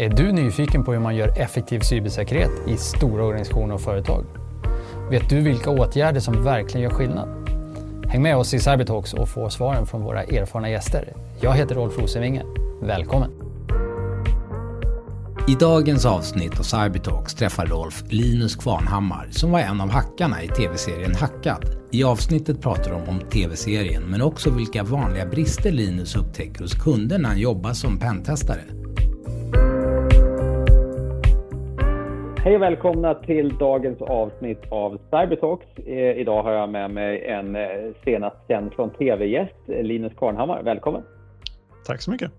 Är du nyfiken på hur man gör effektiv cybersäkerhet i stora organisationer och företag? Vet du vilka åtgärder som verkligen gör skillnad? Häng med oss i Cybertalks och få svaren från våra erfarna gäster. Jag heter Rolf Rosenvinge. Välkommen! I dagens avsnitt av Cybertalks träffar Rolf Linus Kvarnhammar som var en av hackarna i tv-serien Hackad. I avsnittet pratar de om tv-serien men också vilka vanliga brister Linus upptäcker hos kunder när han jobbar som pentestare. Hej och välkomna till dagens avsnitt av Cybertalks. Eh, idag har jag med mig en eh, senast känd från tv-gäst, Linus Kvarnhammar. Välkommen! Tack så mycket!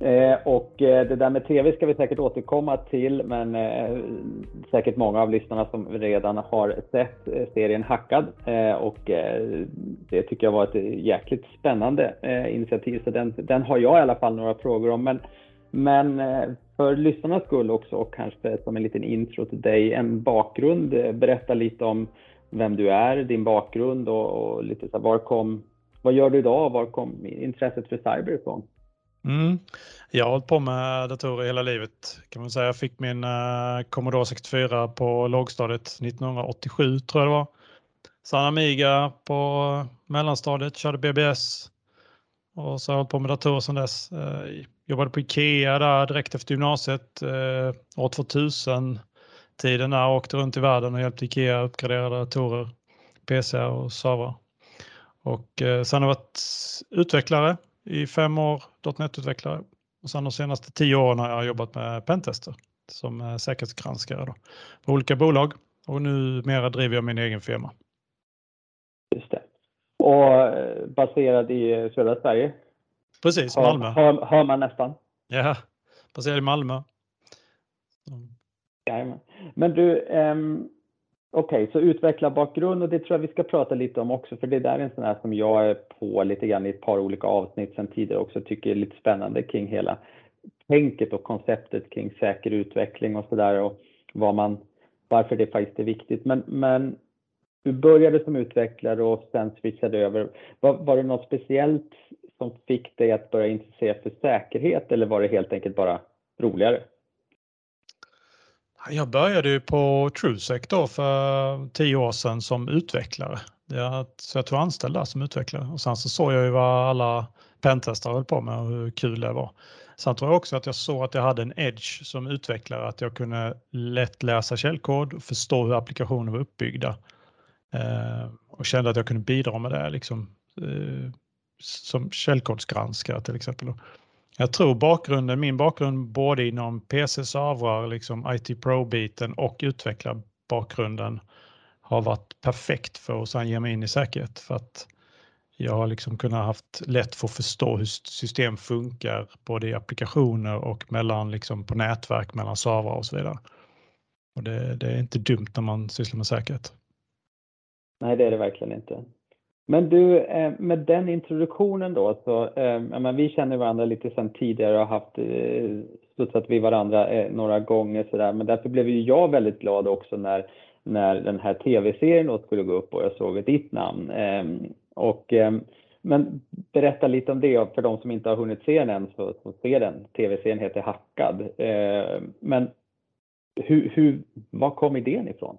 Eh, och det där med tv ska vi säkert återkomma till, men säkert många av lyssnarna som redan har sett serien Hackad. och det tycker jag var ett jäkligt spännande initiativ, så den, den har jag i alla fall några frågor om. Men, men för lyssnarnas skull också och kanske som en liten intro till dig, en bakgrund. Berätta lite om vem du är, din bakgrund och, och lite så här, var kom, vad gör du idag? Var kom intresset för cyber ifrån? Mm. Jag har hållit på med datorer hela livet kan man säga. Jag fick min uh, Commodore 64 på lågstadiet 1987 tror jag det var. Sen Amiga på mellanstadiet, körde BBS och så har jag hållit på med datorer sedan dess. Uh, jobbade på Ikea där direkt efter gymnasiet eh, år 2000 tiden där åkte runt i världen och hjälpte Ikea uppgradera datorer, PC och servrar. Och eh, sen har jag varit utvecklare i fem år, .NET-utvecklare. Och sen de senaste tio åren har jag jobbat med pentester som eh, säkerhetsgranskare då, på olika bolag. Och numera driver jag min egen firma. Just det. Och eh, baserad i eh, södra Sverige? Precis, hör, Malmö. Hör, hör, man nästan. Ja, baserad i Malmö. Ja, men du, um, okej, okay, så utvecklarbakgrund och det tror jag vi ska prata lite om också, för det där är en sån här som jag är på lite grann i ett par olika avsnitt sedan tidigare också, tycker är lite spännande kring hela tänket och konceptet kring säker utveckling och så där och vad man, varför det faktiskt är viktigt. Men, men du började som utvecklare och sen switchade över. Var, var det något speciellt som fick dig att börja intressera för säkerhet eller var det helt enkelt bara roligare? Jag började ju på TrueSec då för tio år sedan som utvecklare. Så jag tog anställd där som utvecklare och sen så såg jag ju vad alla pentestare höll på med och hur kul det var. Sen tror jag också att jag såg att jag hade en edge som utvecklare, att jag kunde lätt läsa källkod och förstå hur applikationer var uppbyggda. Eh, och kände att jag kunde bidra med det liksom, eh, som källkodsgranskare till exempel. Jag tror bakgrunden, min bakgrund både inom PC-servrar, liksom IT Pro-biten och utvecklarbakgrunden har varit perfekt för att sedan ge mig in i säkerhet för att jag har liksom kunnat haft lätt för att förstå hur system funkar både i applikationer och mellan liksom på nätverk mellan servrar och så vidare. Och det, det är inte dumt när man sysslar med säkerhet. Nej, det är det verkligen inte. Men du, eh, med den introduktionen då, så, eh, menar, vi känner varandra lite sedan tidigare och har haft eh, studsat vid varandra några gånger sådär, men därför blev ju jag väldigt glad också när, när den här tv-serien då skulle gå upp och jag såg ditt namn. Ehm, och, ehm, men berätta lite om det, för de som inte har hunnit se den än så, så se den. Tv-serien heter Hackad. Ehm, men hur, hur, var kom idén ifrån?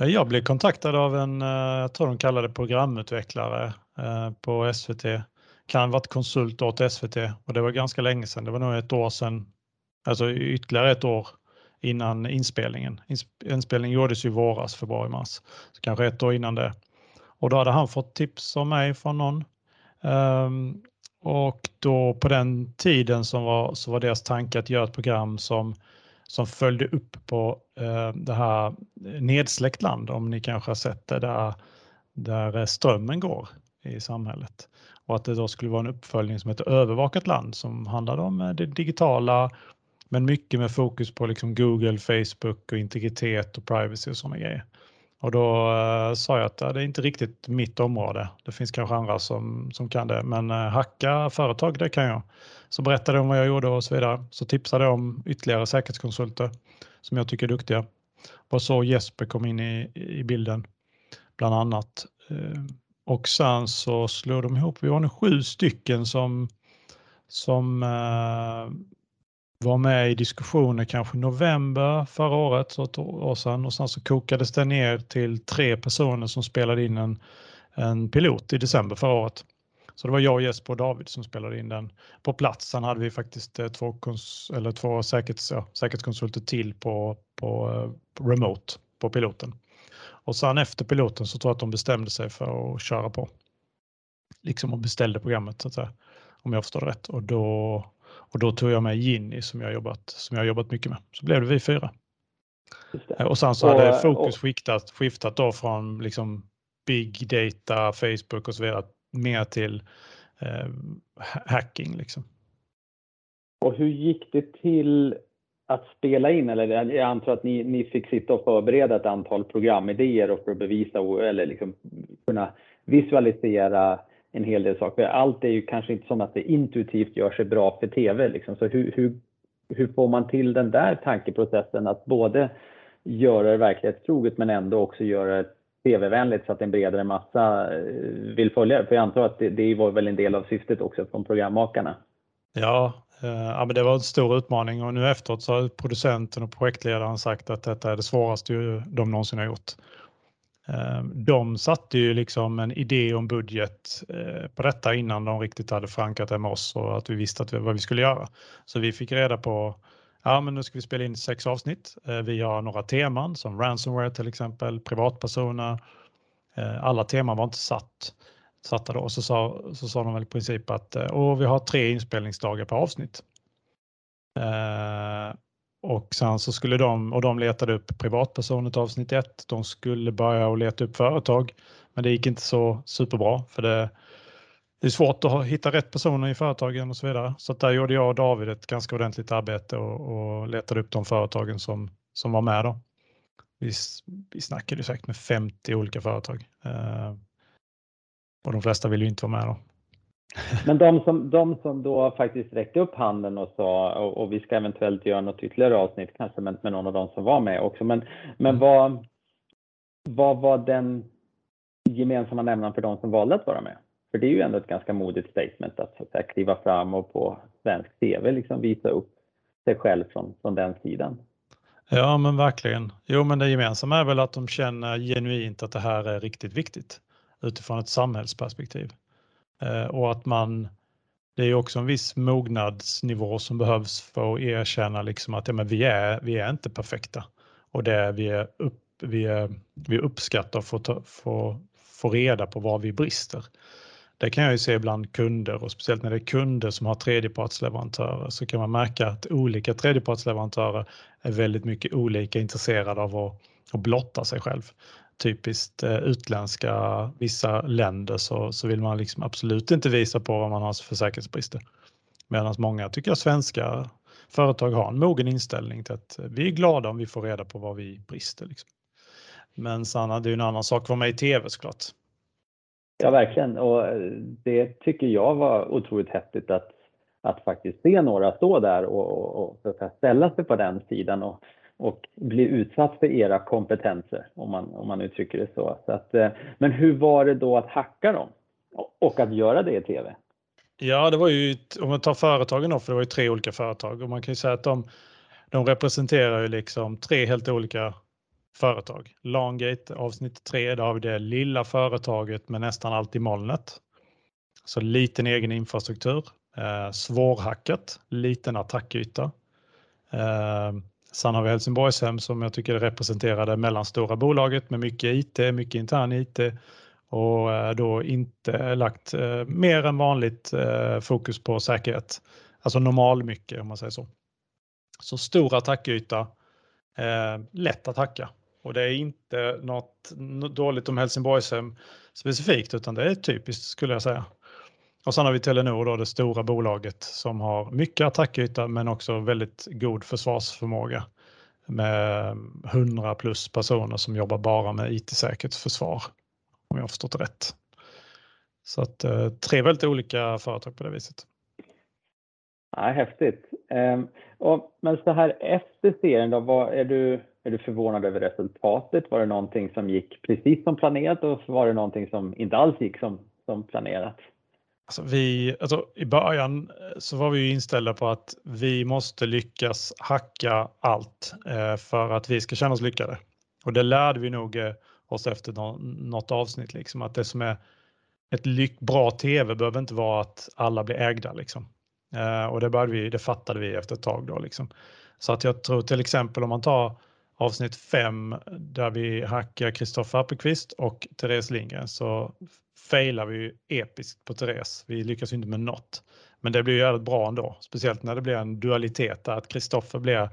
Eh, jag blev kontaktad av en, eh, jag tror de kallade det programutvecklare eh, på SVT. Kan ha varit konsult åt SVT och det var ganska länge sedan. Det var nog ett år sedan, alltså ytterligare ett år innan inspelningen. Inspelningen gjordes ju våras, februari, mars. Så kanske ett år innan det. Och då hade han fått tips av mig från någon. Um, och då på den tiden som var, så var deras tanke att göra ett program som som följde upp på eh, det här nedsläckt land, om ni kanske har sett det, där, där eh, strömmen går i samhället. Och att det då skulle vara en uppföljning som heter Övervakat land som handlade om eh, det digitala men mycket med fokus på liksom Google, Facebook och integritet och privacy och sådana grejer. Och då eh, sa jag att uh, det är inte riktigt mitt område. Det finns kanske andra som, som kan det, men eh, hacka företag, det kan jag. Så berättade jag om vad jag gjorde och så vidare. Så tipsade jag om ytterligare säkerhetskonsulter som jag tycker är duktiga. Och så Jesper kom in i, i bilden, bland annat. Eh, och sen så slog de ihop, vi var nu sju stycken som, som eh, var med i diskussioner kanske november förra året, så ett år sedan, och sen så kokades det ner till tre personer som spelade in en, en pilot i december förra året. Så det var jag, Jesper och David som spelade in den på plats. Sen hade vi faktiskt eh, två, kons eller två säkerhets ja, säkerhetskonsulter till på, på, på, remote på piloten. Och sen efter piloten så tror jag att de bestämde sig för att köra på. Liksom och beställde programmet så att säga. Om jag förstår det rätt. Och då, och då tog jag med Ginny som jag jobbat, som jag jobbat mycket med. Så blev det vi fyra. Och sen så och, hade fokus och, skiftat, skiftat då från liksom big data, Facebook och så vidare mer till eh, hacking. Liksom. Och hur gick det till att spela in? Eller jag antar att ni, ni fick sitta och förbereda ett antal programidéer och för att bevisa eller liksom kunna visualisera en hel del saker. Allt är ju kanske inte som att det intuitivt gör sig bra för TV. Liksom. Så hur, hur, hur får man till den där tankeprocessen att både göra det verklighetstroget men ändå också göra det tv-vänligt så att en bredare massa eh, vill följa det? För jag antar att det, det var väl en del av syftet också från programmakarna? Ja, eh, ja men det var en stor utmaning och nu efteråt så har producenten och projektledaren sagt att detta är det svåraste de någonsin har gjort. Ehm, de satte ju liksom en idé om budget eh, på detta innan de riktigt hade förankrat det med oss och att vi visste att vi, vad vi skulle göra. Så vi fick reda på Ja, men nu ska vi spela in sex avsnitt. Eh, vi har några teman som ransomware till exempel, privatpersoner. Eh, alla teman var inte satt, satta då. Så sa, så sa de väl i princip att och vi har tre inspelningsdagar per avsnitt. Och sen så skulle de, och de letade upp privatpersoner till avsnitt 1. De skulle börja och leta upp företag, men det gick inte så superbra för det, det är svårt att hitta rätt personer i företagen och så vidare. Så där gjorde jag och David ett ganska ordentligt arbete och, och letade upp de företagen som, som var med. Då. Vi, vi snackade säkert med 50 olika företag eh, och de flesta ville ju inte vara med. Då. Men de som, de som då faktiskt räckte upp handen och sa, och, och vi ska eventuellt göra något ytterligare avsnitt kanske med, med någon av de som var med också, men, men mm. vad, vad var den gemensamma nämnaren för de som valde att vara med? För det är ju ändå ett ganska modigt statement att, så att säga, kliva fram och på svensk TV liksom visa upp sig själv från, från den sidan. Ja men verkligen. Jo men det gemensamma är väl att de känner genuint att det här är riktigt viktigt utifrån ett samhällsperspektiv. Eh, och att man, det är också en viss mognadsnivå som behövs för att erkänna liksom att ja, men vi, är, vi är inte perfekta och det är, vi, är upp, vi, är, vi uppskattar att få, få, få reda på var vi brister. Det kan jag ju se bland kunder och speciellt när det är kunder som har tredjepartsleverantörer så kan man märka att olika tredjepartsleverantörer är väldigt mycket olika intresserade av att, att blotta sig själv. Typiskt eh, utländska, vissa länder så, så vill man liksom absolut inte visa på vad man har för säkerhetsbrister. Medan många tycker att svenska företag har en mogen inställning till att eh, vi är glada om vi får reda på vad vi brister. Liksom. Men Sanna, det är ju en annan sak att vara med i tv såklart. Ja, verkligen. Och eh, det tycker jag var otroligt häftigt att, att faktiskt se några stå där och, och, och ställa sig på den sidan och, och bli utsatt för era kompetenser, om man, om man uttrycker det så. så att, eh, men hur var det då att hacka dem och att göra det i TV? Ja, det var ju, om man tar företagen då, för det var ju tre olika företag och man kan ju säga att de, de representerar ju liksom tre helt olika företag. Longgate avsnitt 3, där har vi det lilla företaget med nästan allt i molnet. Så liten egen infrastruktur, eh, svårhackat, liten attackyta. Eh, sen har vi Helsingborgshem som jag tycker representerar det mellanstora bolaget med mycket IT, mycket intern IT och eh, då inte lagt eh, mer än vanligt eh, fokus på säkerhet. Alltså normal mycket om man säger så. Så stor attackyta, lätt att hacka. Och det är inte något dåligt om Helsingborgshem specifikt utan det är typiskt skulle jag säga. Och sen har vi Telenor då, det stora bolaget som har mycket attackyta men också väldigt god försvarsförmåga med 100 plus personer som jobbar bara med IT-säkerhetsförsvar om jag har förstått rätt. Så att eh, tre väldigt olika företag på det viset. Ja, häftigt. Ehm, och, men så här efter serien då, vad är du är du förvånad över resultatet? Var det någonting som gick precis som planerat och var det någonting som inte alls gick som, som planerat? Alltså vi, alltså I början eh, så var vi inställda på att vi måste lyckas hacka allt eh, för att vi ska känna oss lyckade. Och det lärde vi nog eh, oss efter något avsnitt, liksom, att det som är ett lyck, bra tv behöver inte vara att alla blir ägda. Liksom. och det, vi, det fattade vi efter ett tag. Då, liksom. Så att jag tror till exempel om man tar avsnitt 5 där vi hackar Kristoffer Appelqvist och Therese Lindgren så failar vi ju episkt på Therese. Vi lyckas inte med något. Men det blir ju jävligt bra ändå, speciellt när det blir en dualitet där att Kristoffer blir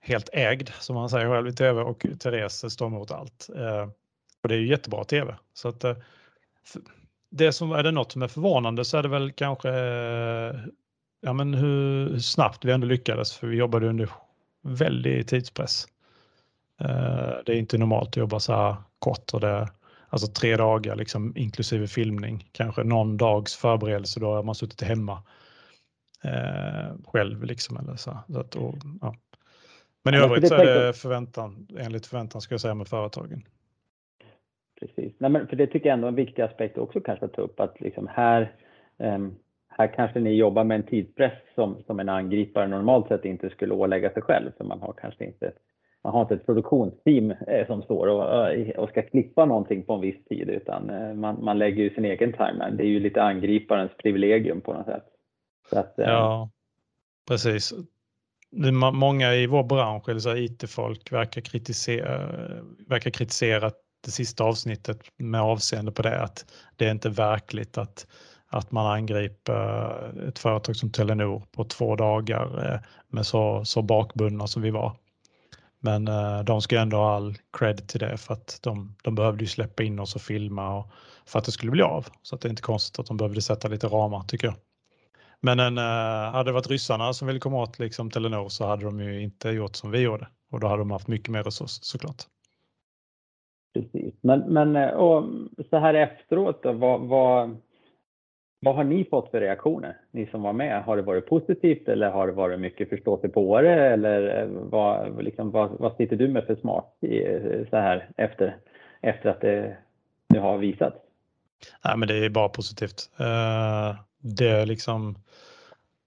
helt ägd som han säger själv i tv och Therese står mot allt. Eh, och det är ju jättebra tv. Så att, eh, det som är det något som är förvånande så är det väl kanske eh, ja, men hur snabbt vi ändå lyckades för vi jobbade under väldig tidspress. Eh, det är inte normalt att jobba så här kort och det, alltså tre dagar liksom, inklusive filmning. Kanske någon dags förberedelse, då har man suttit hemma eh, själv. Liksom, eller så. så att, och, ja. Men i övrigt så är det förväntan, enligt förväntan ska jag säga med företagen. Precis, Nej, men för det tycker jag ändå är en viktig aspekt också kanske att ta upp att liksom här, um, här kanske ni jobbar med en tidspress som, som en angripare normalt sett inte skulle ålägga sig själv för man har kanske inte man har inte ett produktionsteam eh, som står och, eh, och ska klippa någonting på en viss tid utan eh, man, man lägger ju sin egen timeline. Det är ju lite angriparens privilegium på något sätt. Att, ja, precis. Många i vår bransch, eller IT-folk, verkar kritisera, verkar kritisera det sista avsnittet med avseende på det att det är inte verkligt att, att man angriper ett företag som Telenor på två dagar med så, så bakbundna som vi var. Men eh, de ska ändå ha all cred till det för att de, de behövde ju släppa in oss och filma och, för att det skulle bli av. Så att det är inte konstigt att de behövde sätta lite ramar tycker jag. Men en, eh, hade det varit ryssarna som ville komma åt liksom Telenor så hade de ju inte gjort som vi gjorde och då hade de haft mycket mer resurser såklart. Precis, men, men eh, och så här efteråt då, vad, vad, vad har ni fått för reaktioner, ni som var med? Har det varit positivt eller har det varit mycket förståsigpåare eller eh, vad, liksom, vad, vad sitter du med för smak i, eh, så här efter, efter att det nu har visats? Nej, men det är bara positivt. Eh, det är liksom,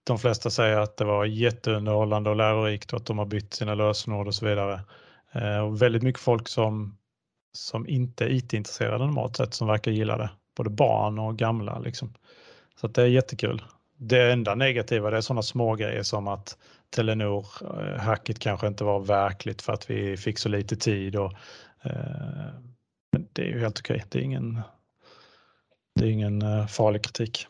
de flesta säger att det var jätteunderhållande och lärorikt och att de har bytt sina lösenord och så vidare. Och väldigt mycket folk som, som inte är IT-intresserade normalt sett som verkar gilla det. Både barn och gamla liksom. Så det är jättekul. Det enda negativa det är sådana små grejer som att Telenor-hacket eh, kanske inte var verkligt för att vi fick så lite tid. Och, eh, men det är ju helt okej. Det är ingen, det är ingen eh, farlig kritik.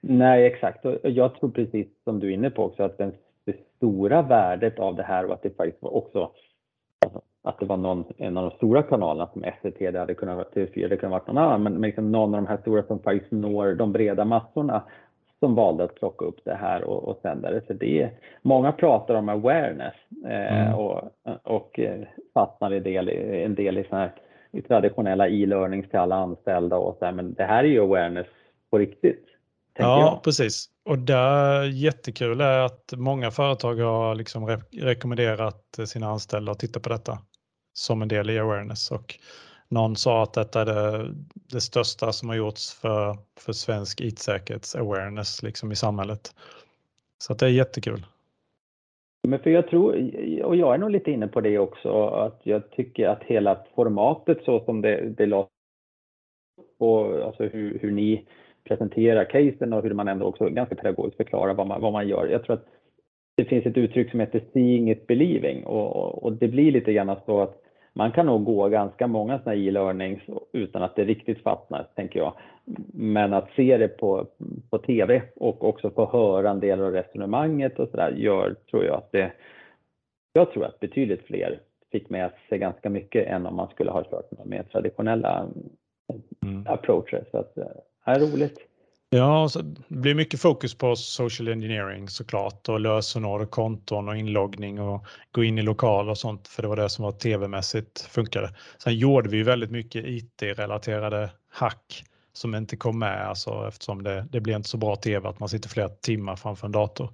Nej, exakt. Och jag tror precis som du är inne på också att den, det stora värdet av det här och att det faktiskt var också alltså, att det var någon, en av de stora kanalerna som SVT, det hade kunnat vara TV4, det kunde varit någon annan, men liksom någon av de här stora som faktiskt når de breda massorna som valde att plocka upp det här och, och sända det. Så det är, många pratar om awareness eh, mm. och, och eh, fastnar i del, en del i, såna här, i traditionella e-learnings till alla anställda och så här, men det här är ju awareness på riktigt. Ja, jag. precis. Och det jättekul är att många företag har liksom re rekommenderat sina anställda att titta på detta som en del i awareness. Och någon sa att detta är det, det största som har gjorts för, för svensk IT-säkerhets-awareness liksom i samhället. Så det är jättekul. Men för jag tror, och jag är nog lite inne på det också, att jag tycker att hela formatet så som det, det lades och alltså hur, hur ni presenterar casen och hur man ändå också ganska pedagogiskt förklarar vad man, vad man gör. Jag tror att det finns ett uttryck som heter seeing it believing och, och det blir lite grann så att man kan nog gå ganska många sådana e-learnings utan att det riktigt fastnar, tänker jag. Men att se det på, på TV och också få höra en del av resonemanget och sådär gör, tror jag att det, jag tror att betydligt fler fick med sig ganska mycket än om man skulle ha kört med mer traditionella mm. approacher. Så att, det är roligt. Ja, så det blir mycket fokus på social engineering såklart och lösenord och konton och inloggning och gå in i lokal och sånt för det var det som var tv-mässigt funkade. Sen gjorde vi ju väldigt mycket IT-relaterade hack som inte kom med alltså eftersom det, det blir inte så bra tv att man sitter flera timmar framför en dator.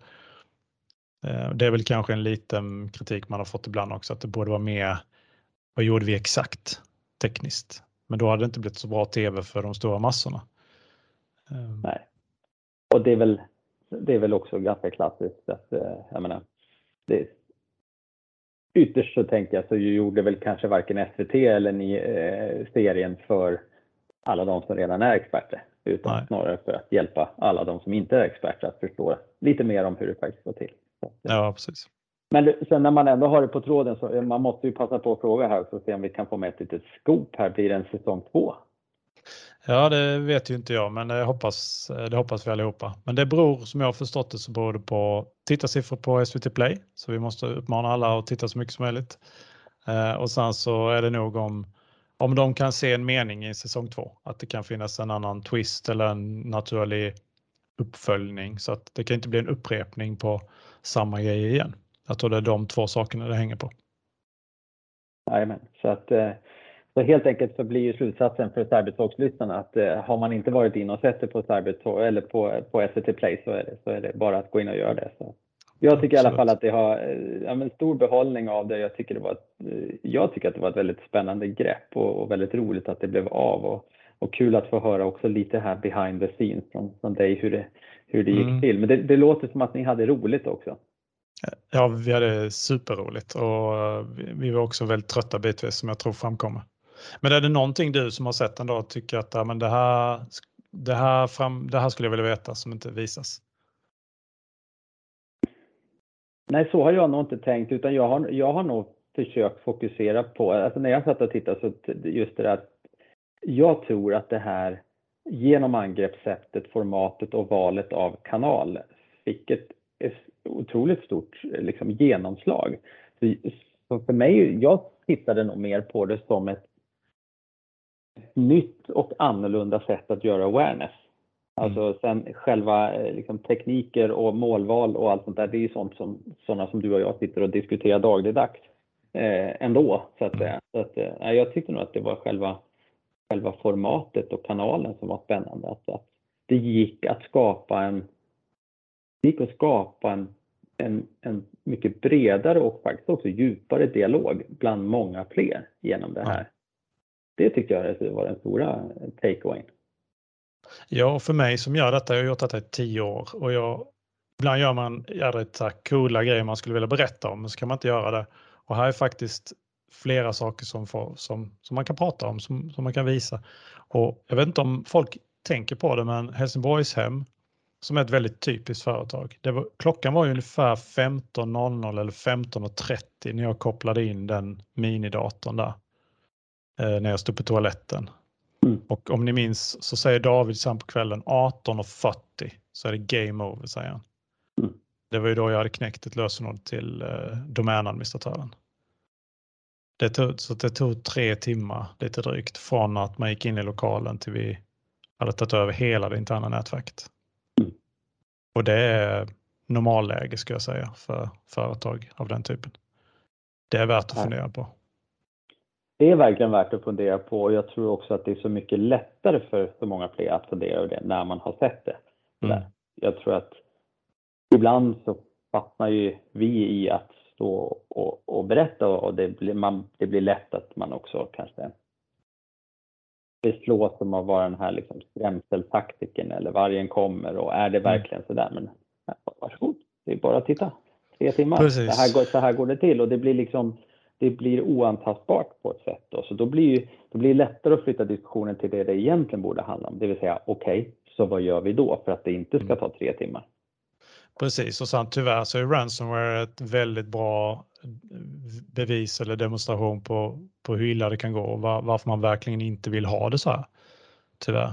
Eh, det är väl kanske en liten kritik man har fått ibland också att det borde vara mer vad gjorde vi exakt tekniskt? Men då hade det inte blivit så bra tv för de stora massorna. Ehm, Nej. och det är väl, det är väl också ganska klassiskt att, eh, jag menar, det, ytterst så tänker jag så gjorde väl kanske varken SVT eller ni eh, serien för alla de som redan är experter, utan Nej. snarare för att hjälpa alla de som inte är experter att förstå lite mer om hur det faktiskt går till. Ja, precis. Men sen när man ändå har det på tråden så man måste ju passa på att fråga här så se om vi kan få med ett litet scoop här. Blir det en säsong två? Ja, det vet ju inte jag, men det hoppas, det hoppas vi allihopa. Men det beror, som jag har förstått det, så beror det på tittarsiffror på SVT Play. Så vi måste uppmana alla att titta så mycket som möjligt. Eh, och sen så är det nog om, om de kan se en mening i säsong två. Att det kan finnas en annan twist eller en naturlig uppföljning. Så att det kan inte bli en upprepning på samma grej igen. Jag tror det är de två sakerna det hänger på. Jajamän, så att eh, så helt enkelt så blir ju slutsatsen för Cybertalks-lyssnarna att eh, har man inte varit inne och sett det på Cybertalk eller på, på SVT Play så är, det, så är det bara att gå in och göra det. Så jag tycker Absolut. i alla fall att det har eh, ja, stor behållning av det. Jag tycker, det var ett, jag tycker att det var ett väldigt spännande grepp och, och väldigt roligt att det blev av. Och, och kul att få höra också lite här behind the scenes från, från dig hur det, hur det gick mm. till. Men det, det låter som att ni hade roligt också. Ja, vi hade superroligt och vi var också väldigt trötta bitvis som jag tror framkommer. Men är det någonting du som har sett ändå tycker att ja, men det, här, det, här fram, det här skulle jag vilja veta som inte visas? Nej, så har jag nog inte tänkt utan jag har, jag har nog försökt fokusera på, alltså när jag satt och tittade så just det där att jag tror att det här genom angreppssättet, formatet och valet av kanal fick ett otroligt stort liksom, genomslag. Så för mig, jag tittade nog mer på det som ett nytt och annorlunda sätt att göra awareness. Alltså mm. sen själva eh, liksom, tekniker och målval och allt sånt där, det är ju sånt som sådana som du och jag sitter och diskuterar dagligdags eh, ändå så att. Så att, eh, jag tyckte nog att det var själva, själva formatet och kanalen som var spännande. Att, att det gick att skapa en, det gick att skapa en, en, en mycket bredare och faktiskt också djupare dialog bland många fler genom det här det tyckte jag var den stora takeawayen. Ja, för mig som gör detta, jag har gjort detta i tio år och jag, ibland gör man jädrigt coola grejer man skulle vilja berätta om, men så kan man inte göra det. Och här är faktiskt flera saker som, får, som, som man kan prata om, som, som man kan visa. Och jag vet inte om folk tänker på det, men Helsingborgshem som är ett väldigt typiskt företag. Var, klockan var ungefär 15.00 eller 15.30 när jag kopplade in den minidatorn där när jag stod på toaletten. Mm. Och om ni minns så säger David sen på kvällen 18.40 så är det game over säger han. Mm. Det var ju då jag hade knäckt ett lösenord till eh, domänadministratören. Det tog, så det tog tre timmar lite drygt från att man gick in i lokalen till vi hade tagit över hela det interna nätverket. Mm. Och det är normalläge ska jag säga för företag av den typen. Det är värt att fundera på det är verkligen värt att fundera på och jag tror också att det är så mycket lättare för så många fler att fundera över det när man har sett det. Mm. Jag tror att ibland så fastnar ju vi i att stå och, och berätta och det blir, man, det blir lätt att man också kanske beslås som att vara den här liksom skrämseltaktiken eller vargen kommer och är det mm. verkligen mm. sådär? Men varsågod, det är bara att titta. Tre timmar, Precis. så här, går, så här går det till och det blir liksom det blir oantastbart på ett sätt. Då. Så då blir, då blir det lättare att flytta diskussionen till det det egentligen borde handla om. Det vill säga, okej, okay, så vad gör vi då för att det inte ska mm. ta tre timmar? Precis, och sen tyvärr så är ransomware ett väldigt bra bevis eller demonstration på, på hur illa det kan gå och var, varför man verkligen inte vill ha det så här. Tyvärr.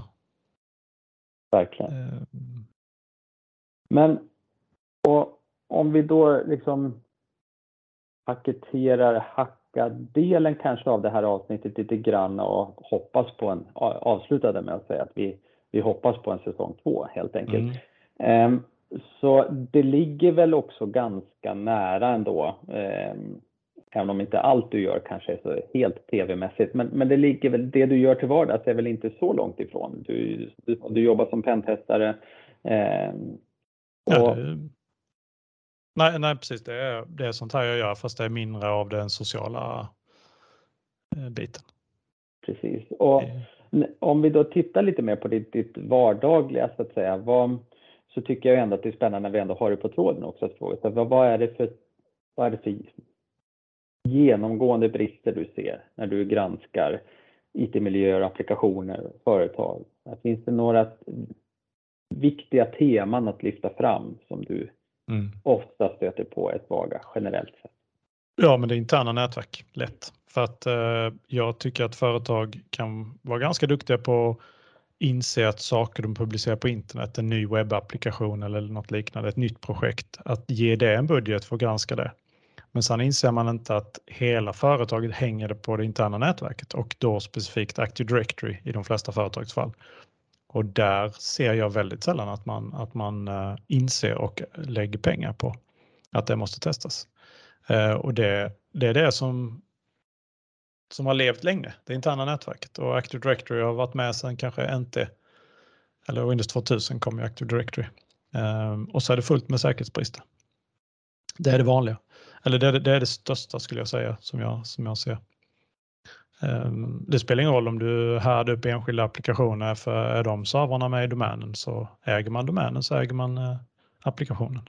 Verkligen. Uh. Men och om vi då liksom paketerar hacka-delen kanske av det här avsnittet lite grann och hoppas på en, avslutade med att säga att vi, vi hoppas på en säsong två helt enkelt. Mm. Um, så det ligger väl också ganska nära ändå, um, även om inte allt du gör kanske är så helt tv-mässigt, men, men det ligger väl, det du gör till vardags är väl inte så långt ifrån. Du, du, du jobbar som pentestare. Um, och, ja, Nej, nej precis. Det är, det är sånt här jag gör fast det är mindre av den sociala eh, biten. Precis. Och om vi då tittar lite mer på ditt, ditt vardagliga så att säga. Vad, så tycker jag ändå att det är spännande när vi ändå har det på tråden också att fråga vad, vad är det för, vad är det för genomgående brister du ser när du granskar IT-miljöer, applikationer, företag? Finns det några viktiga teman att lyfta fram som du mm. ofta stöter på är svaga generellt sett? Ja, men det är interna nätverk, lätt. För att eh, jag tycker att företag kan vara ganska duktiga på att inse att saker de publicerar på internet, en ny webbapplikation eller något liknande, ett nytt projekt, att ge det en budget för att granska det. Men sen inser man inte att hela företaget hänger på det interna nätverket och då specifikt Active Directory i de flesta företagsfall. Och där ser jag väldigt sällan att man, att man eh, inser och lägger pengar på att det måste testas. Eh, och det, det är det som, som har levt länge, det interna nätverket. Och Active Directory har varit med sedan kanske NT, eller Windows 2000 kom ju Active Directory. Eh, och så är det fullt med säkerhetsbrister. Det är det vanliga. Eller det, det är det största skulle jag säga som jag, som jag ser. Ehm, det spelar ingen roll om du härdar upp enskilda applikationer för är de servrarna med i domänen så äger man domänen så äger man eh, applikationen.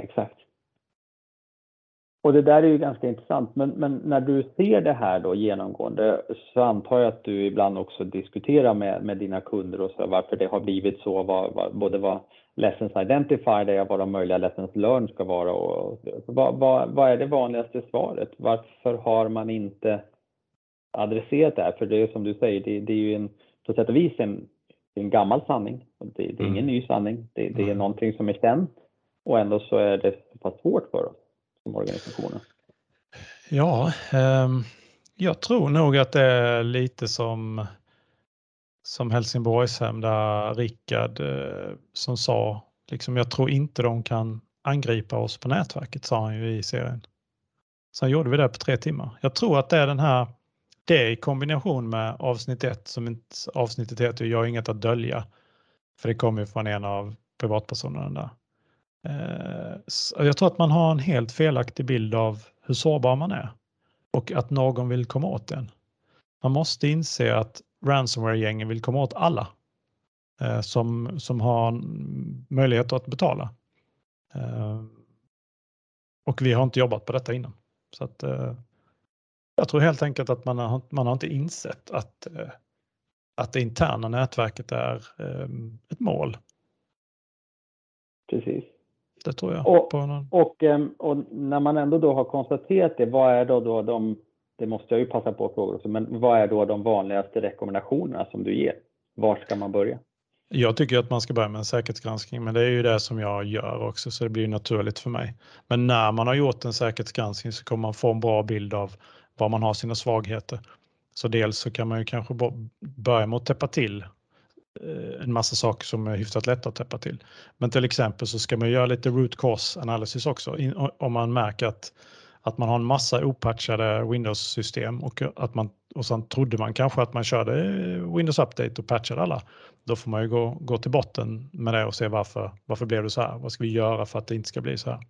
Exakt. Och det där är ju ganska intressant, men, men, när du ser det här då genomgående så antar jag att du ibland också diskuterar med, med dina kunder och så varför det har blivit så, vad, vad, både vad lessons identified är, vad de möjliga lessons learned ska vara och vad, vad, vad är det vanligaste svaret? Varför har man inte adresserat det här? För det är som du säger, det, det är ju en, på sätt och vis en, en gammal sanning. Det, det är ingen mm. ny sanning, det, det är någonting som är känt och ändå så är det så pass svårt för oss som organisationer. Ja, eh, jag tror nog att det är lite som som Helsingborgshem där Rickard eh, som sa, liksom, jag tror inte de kan angripa oss på nätverket, sa han ju i serien. Sen gjorde vi det på tre timmar. Jag tror att det är den här, det i kombination med avsnitt 1, som inte, avsnittet heter Jag har inget att dölja, för det kommer ju från en av privatpersonerna där. Eh, jag tror att man har en helt felaktig bild av hur sårbar man är och att någon vill komma åt den. Man måste inse att ransomware-gängen vill komma åt alla eh, som, som har möjlighet att betala. Eh, och vi har inte jobbat på detta innan. Så att, eh, jag tror helt enkelt att man har, man har inte insett att, eh, att det interna nätverket är eh, ett mål. Precis. Det tror jag. Och, och, eh, och, när man ändå då har konstaterat det, vad är då, då de det måste jag ju passa på att fråga också, men vad är då de vanligaste rekommendationerna som du ger? Var ska man börja? Jag tycker att man ska börja med en säkerhetsgranskning, men det är ju det som jag gör också, så det blir naturligt för mig. Men när man har gjort en säkerhetsgranskning så kommer man få en bra bild av var man har sina svagheter. Så dels så kan man ju kanske börja med att täppa till eh, en massa saker som är hyfsat lätta att täppa till. Men till exempel så ska man göra lite root cause analysis också om man märker att att man har en massa opatchade Windows-system och, att man, och sen trodde man kanske att man körde Windows Update och patchade alla. Då får man ju gå, gå till botten med det och se varför, varför blev det så här? Vad ska vi göra för att det inte ska bli så här?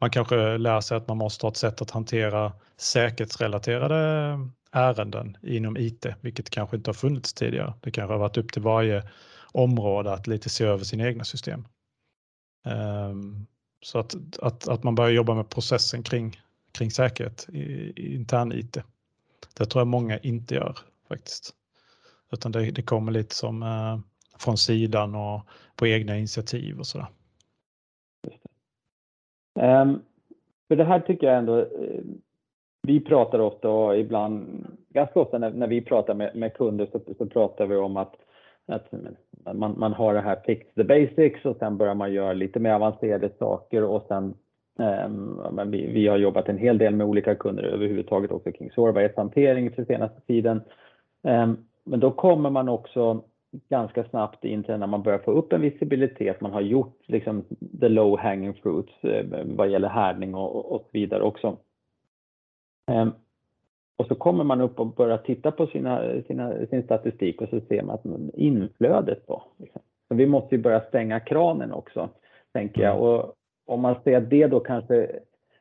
Man kanske lär sig att man måste ha ett sätt att hantera säkerhetsrelaterade ärenden inom IT, vilket kanske inte har funnits tidigare. Det kanske har varit upp till varje område att lite se över sina egna system. Ehm, så att, att, att man börjar jobba med processen kring kring säkerhet i, i intern IT. Det tror jag många inte gör faktiskt. Utan det, det kommer lite som eh, från sidan och på egna initiativ och sådär. Um, för det här tycker jag ändå, eh, vi pratar ofta och ibland, ganska ofta när, när vi pratar med, med kunder så, så, pratar vi om att, att man, man har det här fix the basics och sen börjar man göra lite mer avancerade saker och sen Ehm, men vi, vi, har jobbat en hel del med olika kunder överhuvudtaget också kring sårbarhetshantering för senaste tiden. Ehm, men då kommer man också ganska snabbt in till när man börjar få upp en visibilitet, man har gjort liksom the low hanging fruits eh, vad gäller härdning och, och så vidare också. Ehm, och så kommer man upp och börjar titta på sina, sina, sin statistik och så ser man att inflödet då. Liksom. Så vi måste ju börja stänga kranen också, tänker jag. Mm. Och, om man ser att det då kanske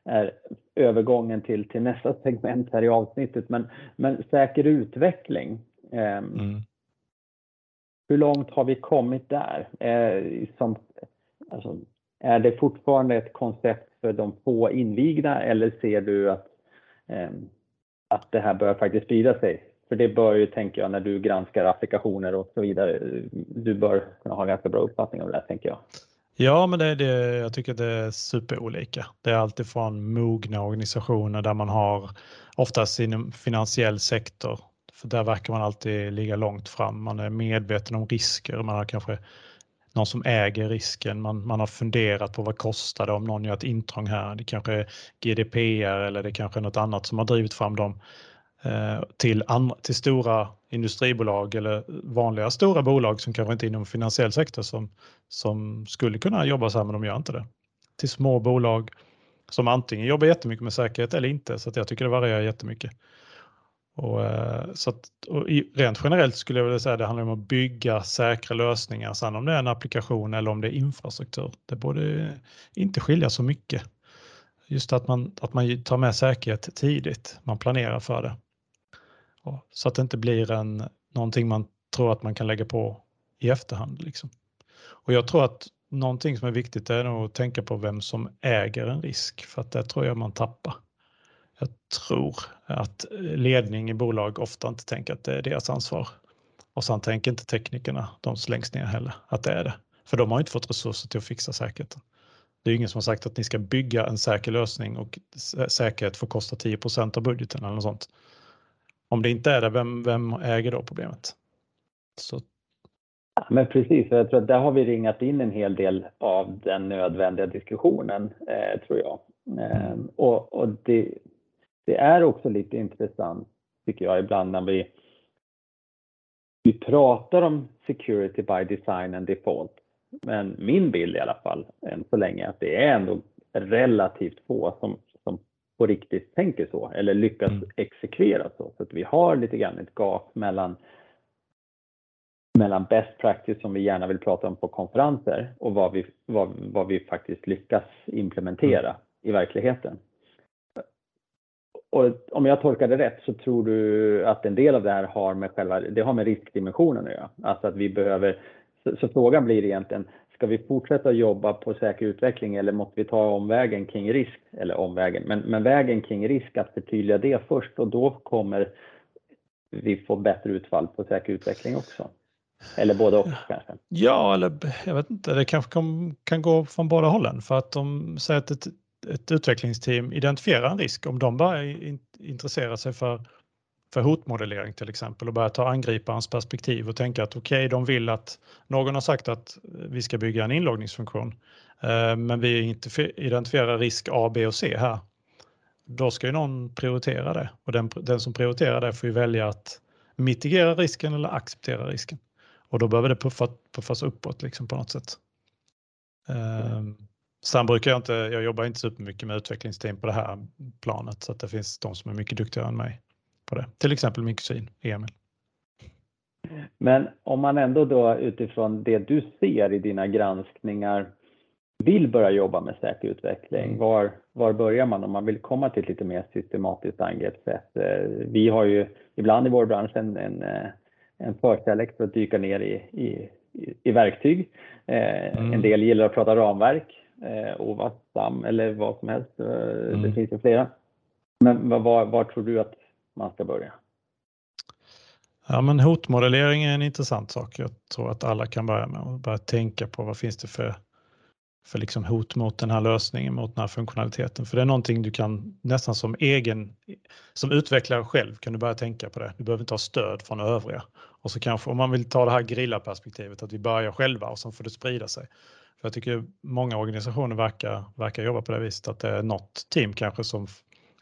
är övergången till, till nästa segment här i avsnittet, men, men säker utveckling. Eh, mm hur långt har vi kommit där? Eh, som, alltså, är det fortfarande ett koncept för de få invigda eller ser du att, eh, att det här börjar faktiskt sprida sig? För det bör ju, tänker jag, när du granskar applikationer och så vidare, du bör kunna ha en ganska bra uppfattning om det här, tänker jag. Ja, men det är det, jag tycker det är superolika. Det är alltifrån mogna organisationer där man har oftast inom finansiell sektor, för där verkar man alltid ligga långt fram. Man är medveten om risker, man har kanske någon som äger risken. Man, man har funderat på vad kostar det om någon gör ett intrång här. Det kanske är GDPR eller det kanske är något annat som har drivit fram dem eh, till, andra, till stora industribolag eller vanliga stora bolag som kanske inte är inom finansiell sektor som, som skulle kunna jobba så här men de gör inte det. Till små bolag som antingen jobbar jättemycket med säkerhet eller inte så att jag tycker det varierar jättemycket. Och, eh, så att, och rent generellt skulle jag vilja säga att det handlar om att bygga säkra lösningar. Sen om det är en applikation eller om det är infrastruktur, det borde inte skilja så mycket. Just att man, att man tar med säkerhet tidigt, man planerar för det. Så att det inte blir en, någonting man tror att man kan lägga på i efterhand. Liksom. Och jag tror att någonting som är viktigt är nog att tänka på vem som äger en risk, för att det tror jag man tappar. Jag tror att ledning i bolag ofta inte tänker att det är deras ansvar. Och sen tänker inte teknikerna, de längst ner heller, att det är det. För de har inte fått resurser till att fixa säkerheten. Det är ingen som har sagt att ni ska bygga en säker lösning och säkerhet får kosta 10% av budgeten eller något sånt. Om det inte är det, vem, vem äger då problemet? Så. Men precis, jag tror att där har vi ringat in en hel del av den nödvändiga diskussionen, eh, tror jag. Eh, och, och det, det, är också lite intressant, tycker jag, ibland när vi, vi pratar om security by design and default. Men min bild i alla fall, än så länge, att det är ändå relativt få som på riktigt tänker så eller lyckas mm. exekvera så. Så att vi har lite grann ett gap mellan mellan best practice som vi gärna vill prata om på konferenser och vad vi, vad, vad vi faktiskt lyckas implementera mm. i verkligheten. Och om jag tolkar det rätt så tror du att en del av det här har med själva, det har med riskdimensionen att göra. Alltså att vi behöver, så, så frågan blir egentligen, ska vi fortsätta jobba på säker utveckling eller måste vi ta omvägen kring risk? Eller omvägen, men, men vägen kring risk, att förtydliga det först och då kommer vi få bättre utfall på säker utveckling också. Eller både och kanske? Ja, eller jag vet inte, det kanske kan, kan gå från båda hållen för att de säger att ett, ett utvecklingsteam identifierar en risk om de bara intresserar sig för för hotmodellering till exempel och börja ta angriparens perspektiv och tänka att okej, okay, de vill att någon har sagt att vi ska bygga en inloggningsfunktion, eh, men vi identifierar risk A, B och C här. Då ska ju någon prioritera det och den, den som prioriterar det får ju välja att mitigera risken eller acceptera risken. Och då behöver det puffa, puffas uppåt liksom på något sätt. Mm. Sen brukar jag inte, jag jobbar inte supermycket med utvecklingsteam på det här planet så att det finns de som är mycket duktigare än mig på det. Till exempel min kusin Emil. Men om man ändå då utifrån det du ser i dina granskningar vill börja jobba med säker utveckling, mm. var, var börjar man om man vill komma till ett lite mer systematiskt angreppssätt? Eh, vi har ju ibland i vår bransch en, en, eh, en förkärlek för att dyka ner i, i, i verktyg. Eh, mm. En del gillar att prata ramverk, OWASP, SAM eller vad som helst. Mm. Det finns ju flera. Men var, var tror du att man ska börja? Ja, men hotmodellering är en intressant sak. Jag tror att alla kan börja med att börja tänka på vad finns det för, för liksom hot mot den här lösningen, mot den här funktionaliteten. För det är någonting du kan nästan som egen, som utvecklare själv kan du börja tänka på det. Du behöver inte ha stöd från övriga. Och så kanske om man vill ta det här grilla-perspektivet, att vi börjar själva och sen får det sprida sig. För jag tycker många organisationer verkar, verkar jobba på det viset att det är något team kanske som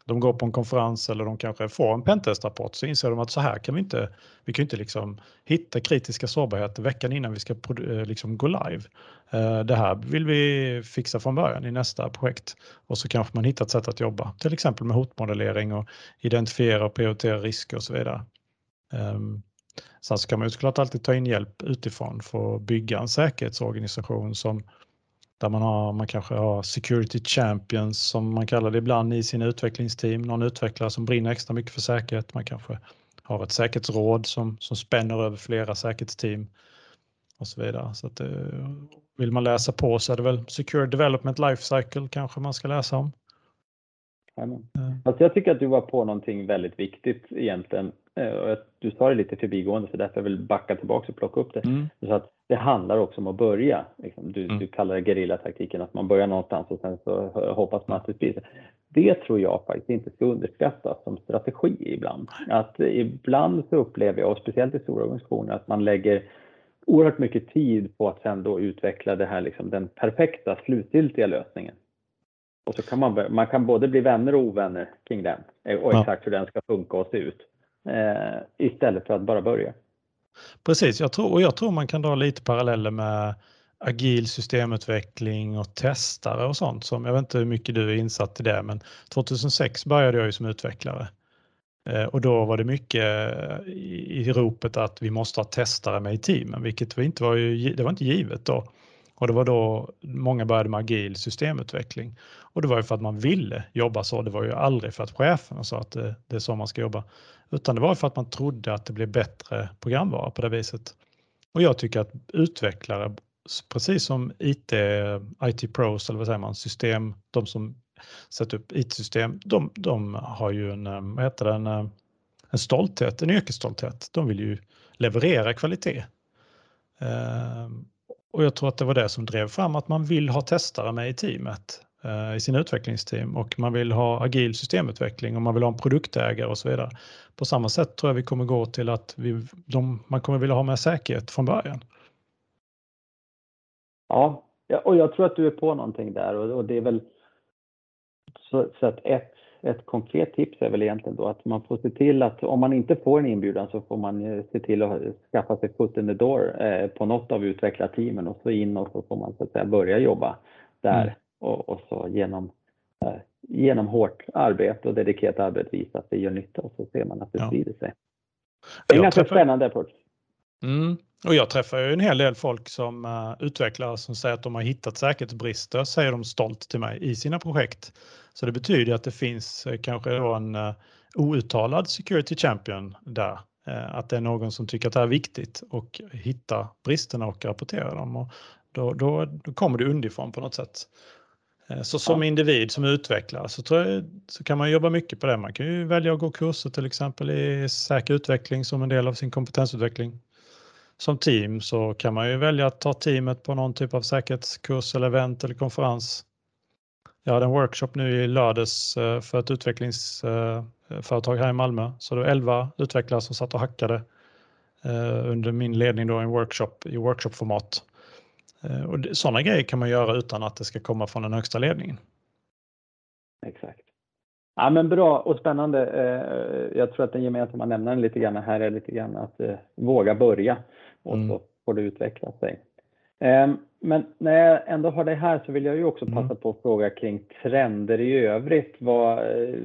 de går på en konferens eller de kanske får en pentestrapport så inser de att så här kan vi inte, vi kan inte liksom hitta kritiska sårbarheter veckan innan vi ska eh, liksom gå live. Eh, det här vill vi fixa från början i nästa projekt och så kanske man hittar ett sätt att jobba, till exempel med hotmodellering och identifiera och prioritera risker och så vidare. Ehm, Sen så kan man ju såklart alltid ta in hjälp utifrån för att bygga en säkerhetsorganisation som där man, har, man kanske har security champions som man kallar det ibland i sina utvecklingsteam. Någon utvecklare som brinner extra mycket för säkerhet. Man kanske har ett säkerhetsråd som, som spänner över flera säkerhetsteam. och så vidare. Så att, vill man läsa på så är det väl Secure Development Lifecycle kanske man ska läsa om. Alltså jag tycker att du var på någonting väldigt viktigt egentligen. Du sa det lite förbigående så därför vill jag backa tillbaka och plocka upp det. Mm. Så att det handlar också om att börja. Liksom, du, mm. du kallar det gerillataktiken, att man börjar någonstans och sen så hoppas man att det sprider Det tror jag faktiskt inte ska underskattas som strategi ibland. Att ibland så upplever jag, och speciellt i stora organisationer, att man lägger oerhört mycket tid på att sen då utveckla det här, liksom, den perfekta slutgiltiga lösningen. Och så kan man, man kan både bli vänner och ovänner kring den eh, och exakt hur den ska funka och se ut. Eh, istället för att bara börja. Precis, jag tror, och jag tror man kan dra lite paralleller med agil systemutveckling och testare och sånt. Som, jag vet inte hur mycket du är insatt i det, men 2006 började jag ju som utvecklare. Eh, och då var det mycket eh, i ropet att vi måste ha testare med i teamen, vilket inte var, ju, det var inte givet då. Och det var då många började med agil systemutveckling. Och det var ju för att man ville jobba så. Det var ju aldrig för att chefen sa att det, det är så man ska jobba. Utan det var för att man trodde att det blev bättre programvara på det viset. Och jag tycker att utvecklare, precis som IT, IT pros eller vad säger man, system, de som sätter upp IT-system, de, de har ju en, eh, vad heter det, en, eh, en stolthet, en yrkesstolthet. De vill ju leverera kvalitet. Eh, och jag tror att det var det som drev fram att man vill ha testare med i teamet, i sina utvecklingsteam och man vill ha agil systemutveckling och man vill ha en produktägare och så vidare. På samma sätt tror jag vi kommer gå till att vi, de, man kommer vilja ha med säkerhet från början. Ja, och jag tror att du är på någonting där och, och det är väl så, så, att ett, ett konkret tips är väl egentligen då att man får se till att om man inte får en inbjudan så får man se till att skaffa sig foot in the door eh, på något av utvecklarteamen och så in och så får man så att säga börja jobba där mm. Och, och, så genom, eh, genom hårt arbete och dedikerat arbete visa att det gör nytta och så ser man att det ja. sprider sig. Det är en ganska träffar... spännande approach. Mm. Och jag träffar ju en hel del folk som uh, utvecklare som säger att de har hittat säkerhetsbrister, säger de stolt till mig, i sina projekt. Så det betyder att det finns uh, kanske då en uh, outtalad security champion där. Att det är någon som tycker att det här är viktigt och hittar bristerna och rapporterar dem. Och då, då, då kommer det underifrån på något sätt. Så som ja. individ, som utvecklare, så, jag, så kan man jobba mycket på det. Man kan ju välja att gå kurser till exempel i säker utveckling som en del av sin kompetensutveckling som team så kan man ju välja att ta teamet på någon typ av säkerhetskurs eller event eller konferens. Jag hade en workshop nu i lördags eh, för ett utvecklingsföretag här i Malmö. Så det var 11 utvecklare som satt och hackade eh, under min ledning då en workshop i workshopformat. Eh, och sådana grejer kan man göra utan att det ska komma från den högsta ledningen. Exakt. Ja, men bra och spännande. Jag tror att den gemensamma nämnaren lite grann här är lite grann att våga börja och mm. så får det utveckla sig. Ehm, men när jag ändå har det här så vill jag ju också passa mm. på att fråga kring trender i övrigt. Vad, eh,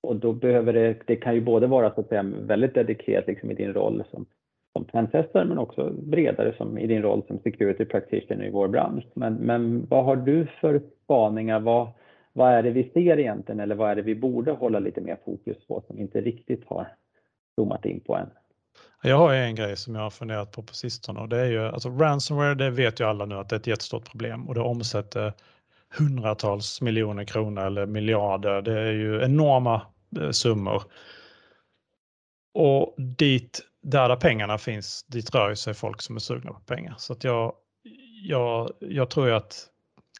och då behöver det, det kan ju både vara så att säga väldigt dedikerat liksom i din roll som pentester men också bredare som i din roll som security practitioner i vår bransch. Men, men vad har du för spaningar? Vad, vad är det vi ser egentligen eller vad är det vi borde hålla lite mer fokus på som inte riktigt har zoomat in på än? Jag har en grej som jag har funderat på på sistone och det är ju alltså ransomware, det vet ju alla nu att det är ett jättestort problem och det omsätter hundratals miljoner kronor eller miljarder. Det är ju enorma eh, summor. Och dit, där, där pengarna finns, dit rör sig folk som är sugna på pengar. Så att jag, jag, jag tror ju att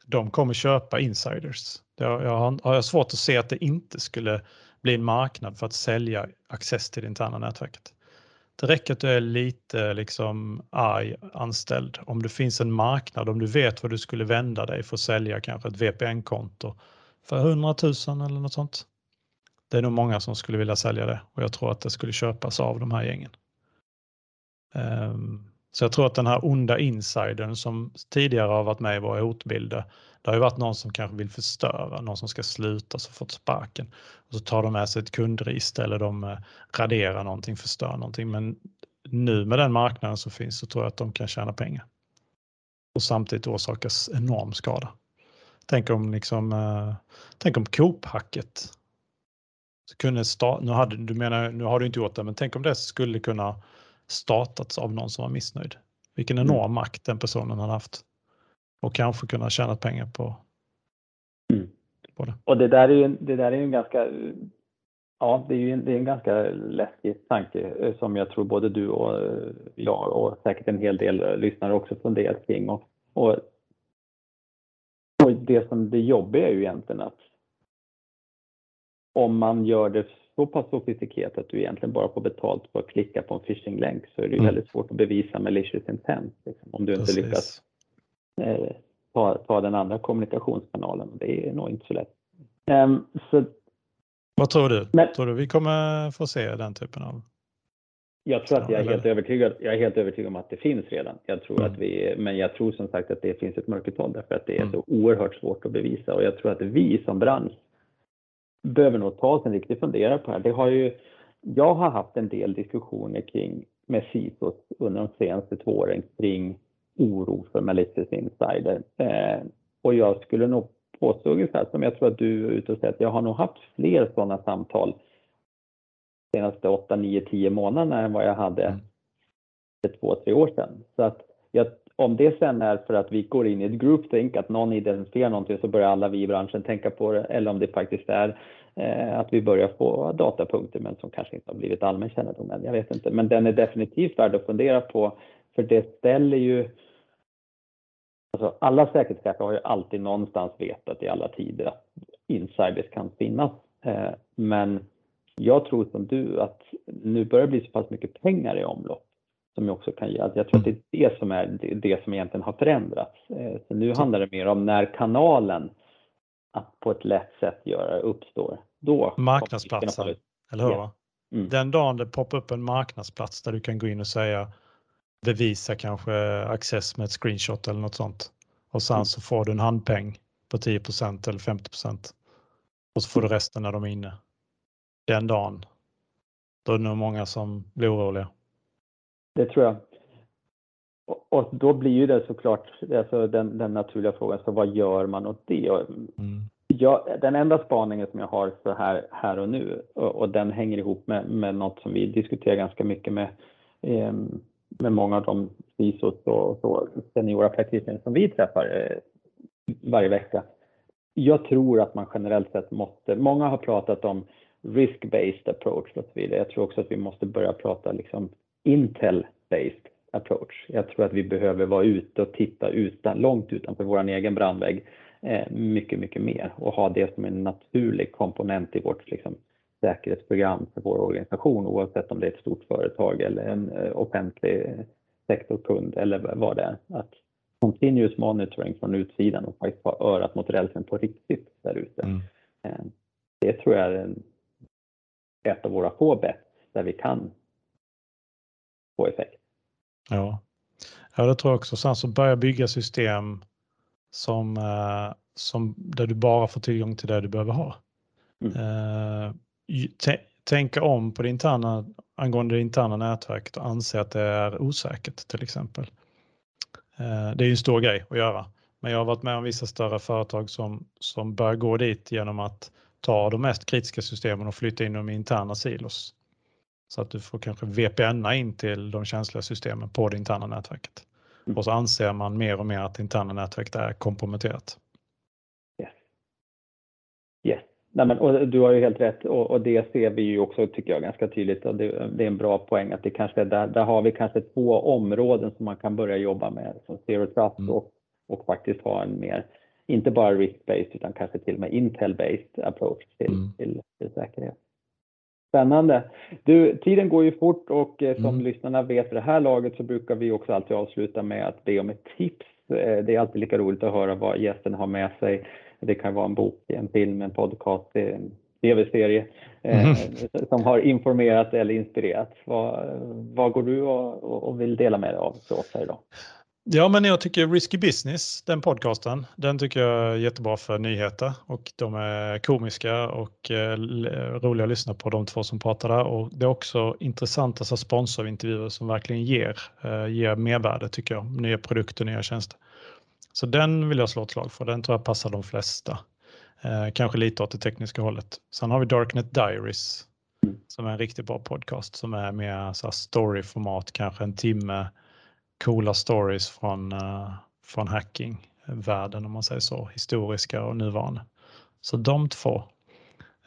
de kommer köpa insiders. Jag, jag, har, jag har svårt att se att det inte skulle bli en marknad för att sälja access till det interna nätverket. Det räcker att du är lite liksom arg anställd. Om det finns en marknad, om du vet vad du skulle vända dig för att sälja kanske ett VPN-konto för 100 000 eller något sånt. Det är nog många som skulle vilja sälja det och jag tror att det skulle köpas av de här gängen. Ehm, så jag tror att den här onda insidern som tidigare har varit med i våra hotbilder, det har ju varit någon som kanske vill förstöra, någon som ska sluta så fått sparken. Och så tar de med sig ett kundregister eller de eh, raderar någonting, förstör någonting. Men nu med den marknaden som finns så tror jag att de kan tjäna pengar. Och samtidigt orsakas enorm skada. Tänk om liksom, eh, tänk om Coop-hacket kunde starta, nu, hade, du menar, nu har du inte gjort det, men tänk om det skulle kunna startats av någon som var missnöjd. Vilken Mm. enorm makt den personen hade haft. Och kanske kunna tjäna pengar på, Mm. på det. Och det där är ju, det där är en ganska, ja det är ju en, det är en ganska läskig tanke eh, som jag tror både du och eh, jag och säkert en hel del eh, lyssnare också funderat kring. Och, och, och det som det jobbiga är ju egentligen att om man gör det så pass sofistikerat att du egentligen bara får betalt för att klicka på en phishing-länk så är det Mm. väldigt svårt att bevisa malicious intent. Liksom, om du inte Precis. lyckas eh, ta, ta den andra kommunikationskanalen. Det är nog inte så lätt. Ehm, så Vad tror du? Men- Tror du vi kommer få se den typen av? jag tror att jag är helt övertygad. Jag är helt övertygad om att det finns redan. Jag tror Mm. att vi, men jag tror som sagt att det finns ett mörkertal därför att det är Mm. så oerhört svårt att bevisa och jag tror att vi som bransch behöver nog ta oss en riktig funderare på det här. Det har ju, jag har haft en del diskussioner kring med CISOs under de senaste två åren kring oro för malicious insider. Eh, och jag skulle nog påstå ungefär som jag tror att du är ute och säger att jag har nog haft fler sådana samtal de senaste 8, 9, 10 månaderna än vad jag hade Mm. för två, tre år sedan. Så att jag, om det sen är för att vi går in i ett groupthink, att någon identifierar någonting så börjar alla vi i branschen tänka på det, eller om det faktiskt är eh, att vi börjar få datapunkter men som kanske inte har blivit allmän kännedom än. Jag vet inte, men den är definitivt värd att fundera på för det ställer ju Alltså alla säkerhetschefer har ju alltid någonstans vetat i alla tider att insiders kan finnas. Eh, men jag tror som du att nu börjar det bli så pass mycket pengar i omlopp som jag också kan ge. Att Jag tror att det är det som är det, som egentligen har förändrats. Eh, Så nu handlar det mer om när kanalen att på ett lätt sätt göra uppstår. Då Marknadsplatsen. Eller hur? Va? Mm. Den dagen det poppar upp en marknadsplats där du kan gå in och säga bevisa kanske access med ett screenshot eller något sånt. Och sen Mm. så får du en handpeng på 10% eller 50% och så får Mm. du resten när de är inne. Den dagen. Då är det nog många som blir oroliga. Det tror jag. Och, då blir ju det såklart alltså den, den naturliga frågan, så vad gör man åt det? Mm. jag, den enda spaningen som jag har så här, här och nu, och, och den hänger ihop med, med något som vi diskuterar ganska mycket med, eh, med många av de CISOs och så, seniora praktiker som vi träffar eh, varje vecka. Jag tror att man generellt sett måste, många har pratat om risk-based approach och så vidare. Jag tror också att vi måste börja prata liksom Intel-based approach. Jag tror att vi behöver vara ute och titta utan, långt utanför vår egen brandvägg eh, mycket, mycket mer och ha det som en naturlig komponent i vårt liksom, säkerhetsprogram för vår organisation oavsett om det är ett stort företag eller en eh, offentlig sektorkund eller vad det är. Att continuous monitoring från utsidan och faktiskt ha örat mot rälsen på riktigt där ute. Mm. Eh, Det tror jag är en, ett av våra få bett där vi kan få effekt. Ja. ja, det tror jag också. Sen så börja bygga system som, eh, som där du bara får tillgång till det du behöver ha. Mm. Eh, tänka om på det interna angående det interna nätverket och anse att det är osäkert till exempel. Eh, det är ju en stor grej att göra. Men jag har varit med om vissa större företag som, som bör gå dit genom att ta de mest kritiska systemen och flytta in dem i interna silos. Så att du får kanske VPNa in till de känsliga systemen på det interna nätverket. Mm. Och så anser man mer och mer att det interna nätverket är komprometterat. Yes. Yes. Nej, men, och du har ju helt rätt och, och det ser vi ju också tycker jag ganska tydligt och det, det är en bra poäng att det kanske är där, där har vi kanske två områden som man kan börja jobba med som Zero Trust Mm. och, och faktiskt ha en mer, inte bara risk-based utan kanske till och med Intel-based approach till, Mm. till, till säkerhet. Spännande. Du, tiden går ju fort och eh, som Mm. lyssnarna vet för det här laget så brukar vi också alltid avsluta med att be om ett tips. Eh, Det är alltid lika roligt att höra vad gästen har med sig. Det kan vara en bok, en film, en podcast, en tv-serie eh, Mm. som har informerat eller inspirerat. Vad, vad går du och, och- vill dela med dig av för oss här idag? Ja, men jag tycker Risky Business, den podcasten, den tycker jag är jättebra för nyheter och de är komiska och eh, l- roliga att lyssna på de två som pratar där och det är också intressanta så sponsorintervjuer som verkligen ger, eh, ger mervärde tycker jag, nya produkter, nya tjänster. Så den vill jag slå ett slag för, den tror jag passar de flesta. Eh, kanske lite åt det tekniska hållet. Sen har vi Darknet Diaries Mm. som är en riktigt bra podcast som är mer så storyformat, kanske en timme coola stories från, uh, från hackingvärlden om man säger så, historiska och nuvarande. Så de två.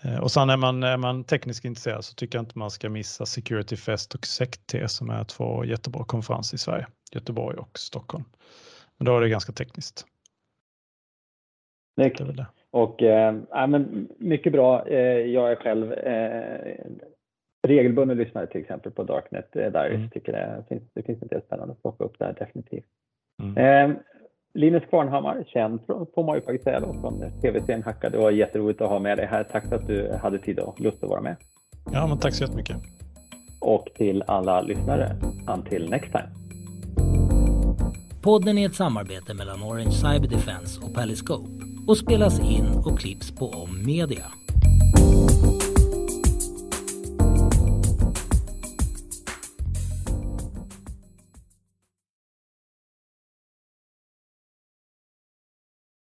Uh, och sen är man, är man tekniskt intresserad så tycker jag inte man ska missa Security Fest och SecT som är två jättebra konferenser i Sverige, Göteborg och Stockholm. Men då är det ganska tekniskt. Det är det. Och eh, men mycket bra. Eh, jag är själv eh, regelbunden lyssnare till exempel på Darknet eh, där. Mm. Jag tycker det finns, det finns en del spännande att plocka upp där definitivt. Mm. Eh, Linus Kvarnhammar, känd från, får man ju faktiskt säga då, från tv-serien Hacka. Det var jätteroligt att ha med dig här. Tack för att du hade tid och lust att vara med. Ja, men tack så jättemycket. Och till alla lyssnare, until next time. Podden är ett samarbete mellan Orange Cyber Defense och Periscope och spelas in och klipps på Om Media.